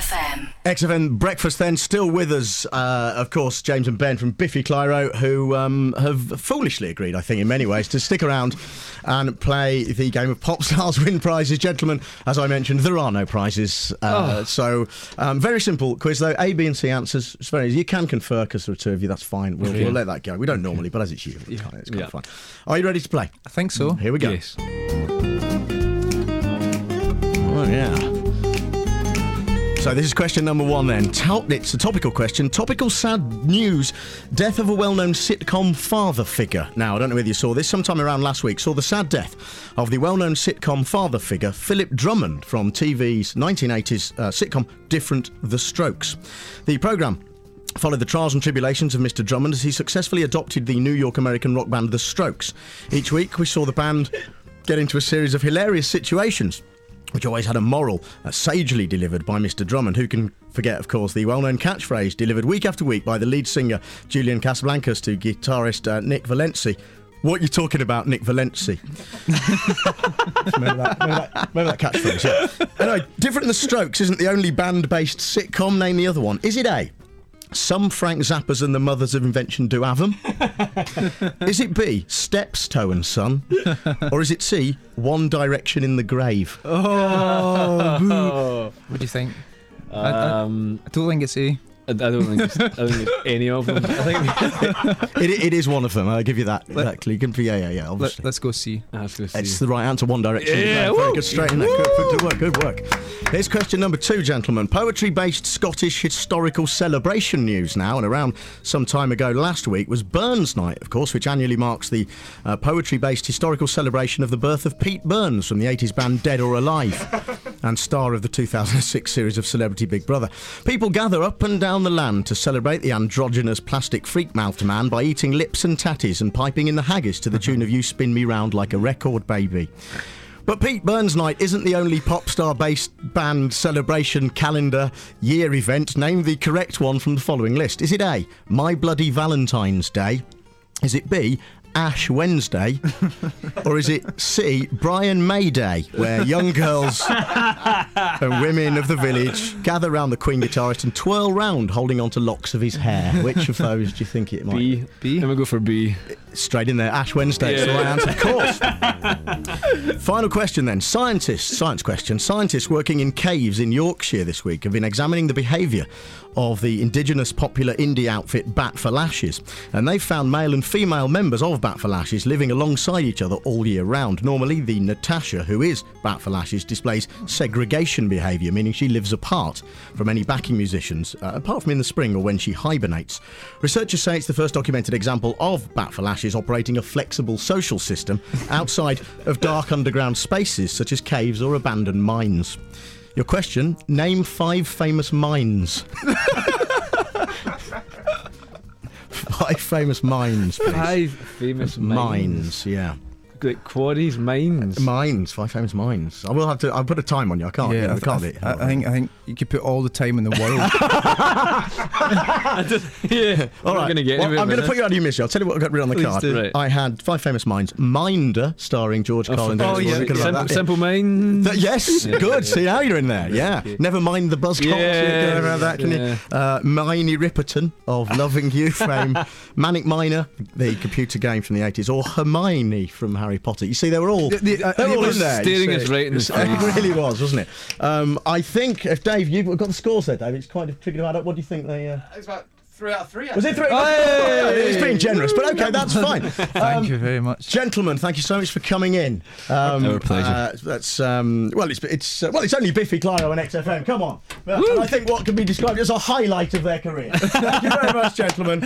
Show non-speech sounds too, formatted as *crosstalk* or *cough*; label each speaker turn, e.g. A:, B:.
A: XFM.
B: XFM breakfast then still with us, uh, of course, James and Ben from Biffy Clyro, who um, have foolishly agreed, I think, in many ways, to stick around and play the game of Pop Stars Win Prizes. Gentlemen, as I mentioned, there are no prizes. Uh, So, um, very simple quiz, though. A, B, and C answers. It's very easy. You can confer because there are two of you, that's fine. We'll, we'll let that go. We don't normally, but as it's you, it's kind of, it's kind
C: Yeah.
B: of fun. Are you ready to play?
D: I think so.
B: Here we go.
C: Yes.
B: Oh, yeah. So this is question number one then. It's a topical question. Topical sad news. Death of a well-known sitcom father figure. Now, I don't know whether you saw this. Sometime around last week, saw the sad death of the well-known sitcom father figure, Philip Drummond, from TV's 1980s uh, sitcom Different The Strokes. The programme followed the trials and tribulations of Mr. Drummond as he successfully adopted the New York American rock band The Strokes. Each week, we saw the band get into a series of hilarious situations. Which always had a moral, uh, sagely delivered by Mr. Drummond, who can forget, of course, the well known catchphrase delivered week after week by the lead singer Julian Casablancas to guitarist uh, Nick Valensi. What are you talking about, Nick Valensi? *laughs* remember, that, remember, that, remember that catchphrase? Yeah. Anyway, Different The Strokes isn't the only band based sitcom. Name the other one. Is it A? Some Frank Zappas and the Mothers of Invention do have them. *laughs* is it B? Steps, Toe and Son? *laughs* Or is it C? One Direction in the Grave?
D: Oh *laughs* What do you think?
C: Um,
D: I don't think it's A.
C: I, I don't think it's, I don't think it's any of them. *laughs* I think *laughs*
B: It, it is one of them. I'll give you that. Exactly. You can be, yeah, yeah, yeah,
D: Let,
B: obviously.
D: let's go C.
C: I have to see.
B: It's the right answer. One Direction. in
C: Yeah,
B: Very good. Straight in there. Good, good work. Good work. Here's question number two, gentlemen. Poetry-based Scottish historical celebration news now, and around some time ago last week was Burns Night, of course, which annually marks the uh, poetry-based historical celebration of the birth of Pete Burns from the 80s band Dead or Alive. And star of the 2006 series of Celebrity Big Brother. People gather up and down the land to celebrate the androgynous plastic freak-mouthed man by eating lips and tatties and piping in the haggis to the *laughs* tune of You Spin Me Round Like a Record Baby. But Pete Burns Night isn't the only pop star based band celebration calendar year event. Name the correct one from the following list. Is it A, My Bloody Valentine's Day? Is it B, Ash Wednesday? *laughs* or is it C, Brian May Day, where young girls *laughs* and women of the village gather round the Queen guitarist and twirl round holding onto locks of his hair? Which of those do you think it might
C: B.
D: B?
C: I'm gonna go for B.
B: Straight in there, Ash Wednesday. It's the right answer, of course. *laughs* Final question then. Scientists, science question. Scientists working in caves in Yorkshire this week have been examining the behaviour of the indigenous popular indie outfit Bat for Lashes. And they've found male and female members of Bat for Lashes living alongside each other all year round. Normally, the Natasha, who is Bat for Lashes, displays segregation behaviour, meaning she lives apart from any backing musicians, uh, apart from in the spring or when she hibernates. Researchers say it's the first documented example of Bat for Lashes operating a flexible social system *laughs* outside of dark underground spaces such as caves or abandoned mines. Your question name five famous mines. *laughs* five famous mines, please.
C: Five famous mines.
B: Mines, yeah.
C: Like quarries, mines.
B: Mines, five famous mines. I will have to. I'll put a time on you. I can't. Yeah, I,
D: I,
B: can't.
D: I,
B: it.
D: I, I think I think you could put all the time in the world. *laughs*
C: yeah. *laughs*
B: All
C: I'm
B: right.
C: gonna get
B: well, I'm going to put you out of your misery. I'll tell you what I got written on the
D: Please
B: card.
D: do.
C: Right.
B: I had five famous minds. Minder, starring George
C: Oh,
B: Collins.
D: oh, yeah,
B: Forget about
C: Simple,
B: that.
C: simple minds.
B: Th- yes,
C: Yeah.
B: good. See how you're in there. Yeah.
C: Okay.
B: Never mind the buzz
C: Yeah,
B: yeah, around that, can you? Uh, Miney Riperton of Loving You fame, *laughs* Manic Miner, the computer game from the 80s, or Hermione from Harry Potter. You see, they were all,
D: The- the- uh,
B: they were
D: it
B: all
D: was
B: in there. you
C: staring us right in the *laughs*
B: It really was, wasn't it? Um, I think, if Dave, you've got the scores there, Dave. It's kind of triggered about it. What do you think they. Uh...
E: It's about three out of three. I
B: Was it
E: think.
B: three? It's being generous, but okay, that's *laughs* fine.
D: Thank you very much.
B: Gentlemen, thank you so much for coming in. Um,
C: Our pleasure.
B: Uh, that's um, well, it's it's uh, well, it's only Biffy Clyro and XFM. Come on, Uh, I think what can be described as a highlight of their career. *laughs* thank you very much, gentlemen.